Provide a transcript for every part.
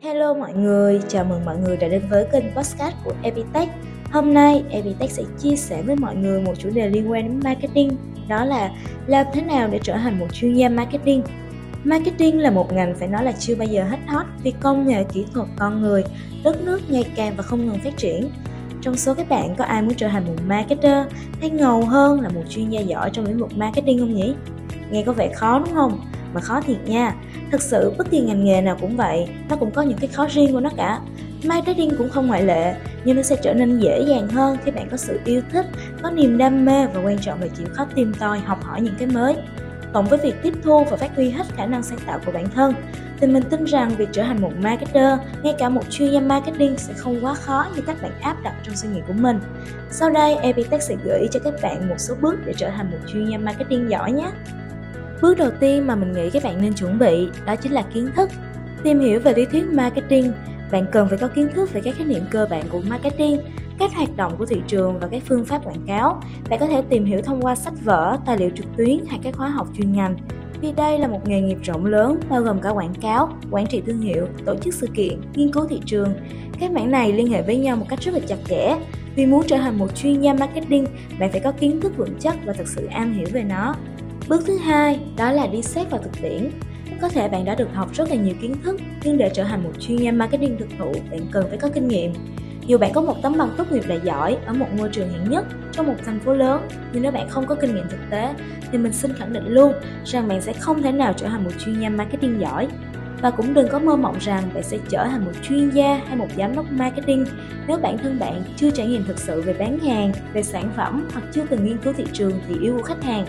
Hello mọi người, chào mừng mọi người đã đến với kênh podcast của Epitech. Hôm nay Epitech sẽ chia sẻ với mọi người một chủ đề liên quan đến marketing, đó là làm thế nào để trở thành một chuyên gia marketing. Marketing là một ngành phải nói là chưa bao giờ hết hot vì công nghệ kỹ thuật con người, đất nước ngày càng và không ngừng phát triển. Trong số các bạn có ai muốn trở thành một marketer hay ngầu hơn là một chuyên gia giỏi trong lĩnh vực marketing không nhỉ? Nghe có vẻ khó đúng không? Mà khó thiệt nha. Thực sự bất kỳ ngành nghề nào cũng vậy, nó cũng có những cái khó riêng của nó cả. Marketing cũng không ngoại lệ, nhưng nó sẽ trở nên dễ dàng hơn khi bạn có sự yêu thích, có niềm đam mê và quan trọng là chịu khó tìm tòi, học hỏi những cái mới. Cộng với việc tiếp thu và phát huy hết khả năng sáng tạo của bản thân, thì mình tin rằng việc trở thành một marketer, ngay cả một chuyên gia marketing sẽ không quá khó như các bạn áp đặt trong suy nghĩ của mình. Sau đây, Epitech sẽ gợi ý cho các bạn một số bước để trở thành một chuyên gia marketing giỏi nhé. Bước đầu tiên mà mình nghĩ các bạn nên chuẩn bị đó chính là kiến thức. Tìm hiểu về lý thuyết marketing, bạn cần phải có kiến thức về các khái niệm cơ bản của marketing, các hoạt động của thị trường và các phương pháp quảng cáo. Bạn có thể tìm hiểu thông qua sách vở, tài liệu trực tuyến hay các khóa học chuyên ngành. Vì đây là một nghề nghiệp rộng lớn, bao gồm cả quảng cáo, quản trị thương hiệu, tổ chức sự kiện, nghiên cứu thị trường. Các mảng này liên hệ với nhau một cách rất là chặt chẽ. Vì muốn trở thành một chuyên gia marketing, bạn phải có kiến thức vững chắc và thực sự am hiểu về nó. Bước thứ hai đó là đi xét vào thực tiễn. Có thể bạn đã được học rất là nhiều kiến thức, nhưng để trở thành một chuyên gia marketing thực thụ, bạn cần phải có kinh nghiệm. Dù bạn có một tấm bằng tốt nghiệp là giỏi ở một môi trường hạng nhất trong một thành phố lớn, nhưng nếu bạn không có kinh nghiệm thực tế, thì mình xin khẳng định luôn rằng bạn sẽ không thể nào trở thành một chuyên gia marketing giỏi. Và cũng đừng có mơ mộng rằng bạn sẽ trở thành một chuyên gia hay một giám đốc marketing nếu bản thân bạn chưa trải nghiệm thực sự về bán hàng, về sản phẩm hoặc chưa từng nghiên cứu thị trường thì yêu của khách hàng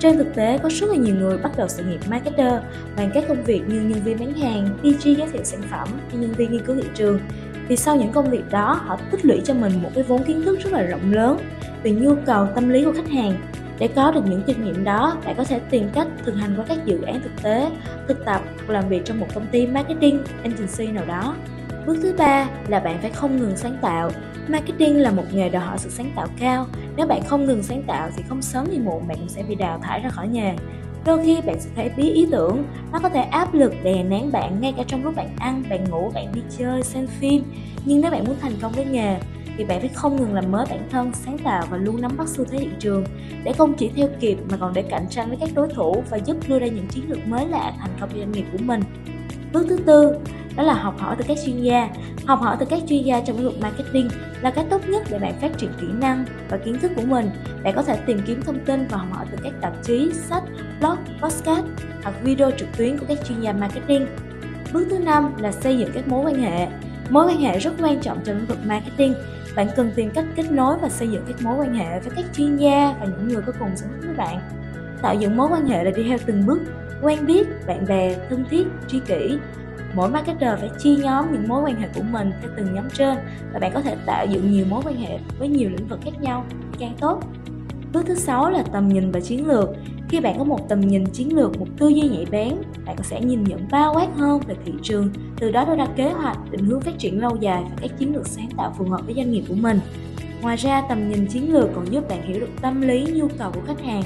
trên thực tế, có rất là nhiều người bắt đầu sự nghiệp marketer bằng các công việc như nhân viên bán hàng, PG giới thiệu sản phẩm hay nhân viên nghiên cứu thị trường. Vì sau những công việc đó, họ tích lũy cho mình một cái vốn kiến thức rất là rộng lớn về nhu cầu tâm lý của khách hàng. Để có được những kinh nghiệm đó, bạn có thể tìm cách thực hành qua các dự án thực tế, thực tập hoặc làm việc trong một công ty marketing agency nào đó. Bước thứ ba là bạn phải không ngừng sáng tạo. Marketing là một nghề đòi hỏi sự sáng tạo cao. Nếu bạn không ngừng sáng tạo thì không sớm thì muộn bạn cũng sẽ bị đào thải ra khỏi nghề. Đôi khi bạn sẽ thấy bí ý tưởng, nó có thể áp lực đè nén bạn ngay cả trong lúc bạn ăn, bạn ngủ, bạn đi chơi, xem phim. Nhưng nếu bạn muốn thành công với nghề thì bạn phải không ngừng làm mới bản thân, sáng tạo và luôn nắm bắt xu thế thị trường để không chỉ theo kịp mà còn để cạnh tranh với các đối thủ và giúp đưa ra những chiến lược mới lạ thành công cho doanh nghiệp của mình. Bước thứ tư đó là học hỏi từ các chuyên gia. Học hỏi từ các chuyên gia trong lĩnh vực marketing là cách tốt nhất để bạn phát triển kỹ năng và kiến thức của mình. Bạn có thể tìm kiếm thông tin và học hỏi từ các tạp chí, sách, blog, podcast hoặc video trực tuyến của các chuyên gia marketing. Bước thứ năm là xây dựng các mối quan hệ. Mối quan hệ rất quan trọng trong lĩnh vực marketing. Bạn cần tìm cách kết nối và xây dựng các mối quan hệ với các chuyên gia và những người có cùng sở thích với bạn. Tạo dựng mối quan hệ là đi theo từng bước, quen biết, bạn bè, thân thiết, tri kỷ, mỗi marketer phải chia nhóm những mối quan hệ của mình theo từng nhóm trên và bạn có thể tạo dựng nhiều mối quan hệ với nhiều lĩnh vực khác nhau, càng tốt. Bước thứ sáu là tầm nhìn và chiến lược. Khi bạn có một tầm nhìn chiến lược, một tư duy nhạy bén, bạn sẽ nhìn nhận bao quát hơn về thị trường, từ đó đưa ra kế hoạch, định hướng phát triển lâu dài và các chiến lược sáng tạo phù hợp với doanh nghiệp của mình. Ngoài ra, tầm nhìn chiến lược còn giúp bạn hiểu được tâm lý, nhu cầu của khách hàng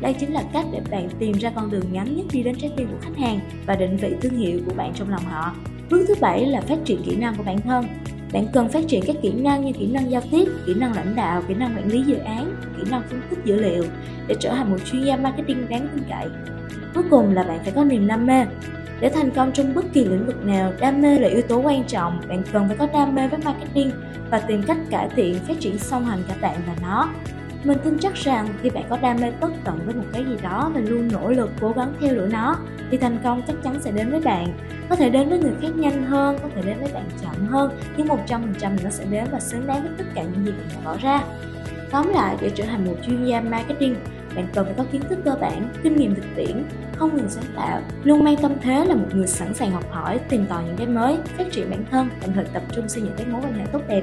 đây chính là cách để bạn tìm ra con đường ngắn nhất đi đến trái tim của khách hàng và định vị thương hiệu của bạn trong lòng họ. Bước thứ bảy là phát triển kỹ năng của bản thân. Bạn cần phát triển các kỹ năng như kỹ năng giao tiếp, kỹ năng lãnh đạo, kỹ năng quản lý dự án, kỹ năng phân tích dữ liệu để trở thành một chuyên gia marketing đáng tin cậy. Cuối cùng là bạn phải có niềm đam mê. Để thành công trong bất kỳ lĩnh vực nào, đam mê là yếu tố quan trọng. Bạn cần phải có đam mê với marketing và tìm cách cải thiện, phát triển song hành cả bạn và nó. Mình tin chắc rằng khi bạn có đam mê bất tận với một cái gì đó và luôn nỗ lực cố gắng theo đuổi nó thì thành công chắc chắn sẽ đến với bạn. Có thể đến với người khác nhanh hơn, có thể đến với bạn chậm hơn, nhưng 100% nó sẽ đến và xứng đáng với tất cả những gì bạn đã bỏ ra. Tóm lại, để trở thành một chuyên gia marketing, bạn cần phải có kiến thức cơ bản, kinh nghiệm thực tiễn, không ngừng sáng tạo, luôn mang tâm thế là một người sẵn sàng học hỏi, tìm tòi những cái mới, phát triển bản thân, đồng thời tập trung xây dựng các mối quan hệ tốt đẹp.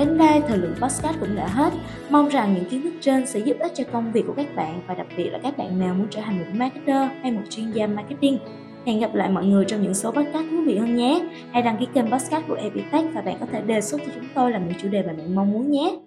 Đến đây, thời lượng podcast cũng đã hết. Mong rằng những kiến thức trên sẽ giúp ích cho công việc của các bạn và đặc biệt là các bạn nào muốn trở thành một marketer hay một chuyên gia marketing. Hẹn gặp lại mọi người trong những số podcast thú vị hơn nhé. Hãy đăng ký kênh podcast của Epitech và bạn có thể đề xuất cho chúng tôi làm những chủ đề mà bạn mong muốn nhé.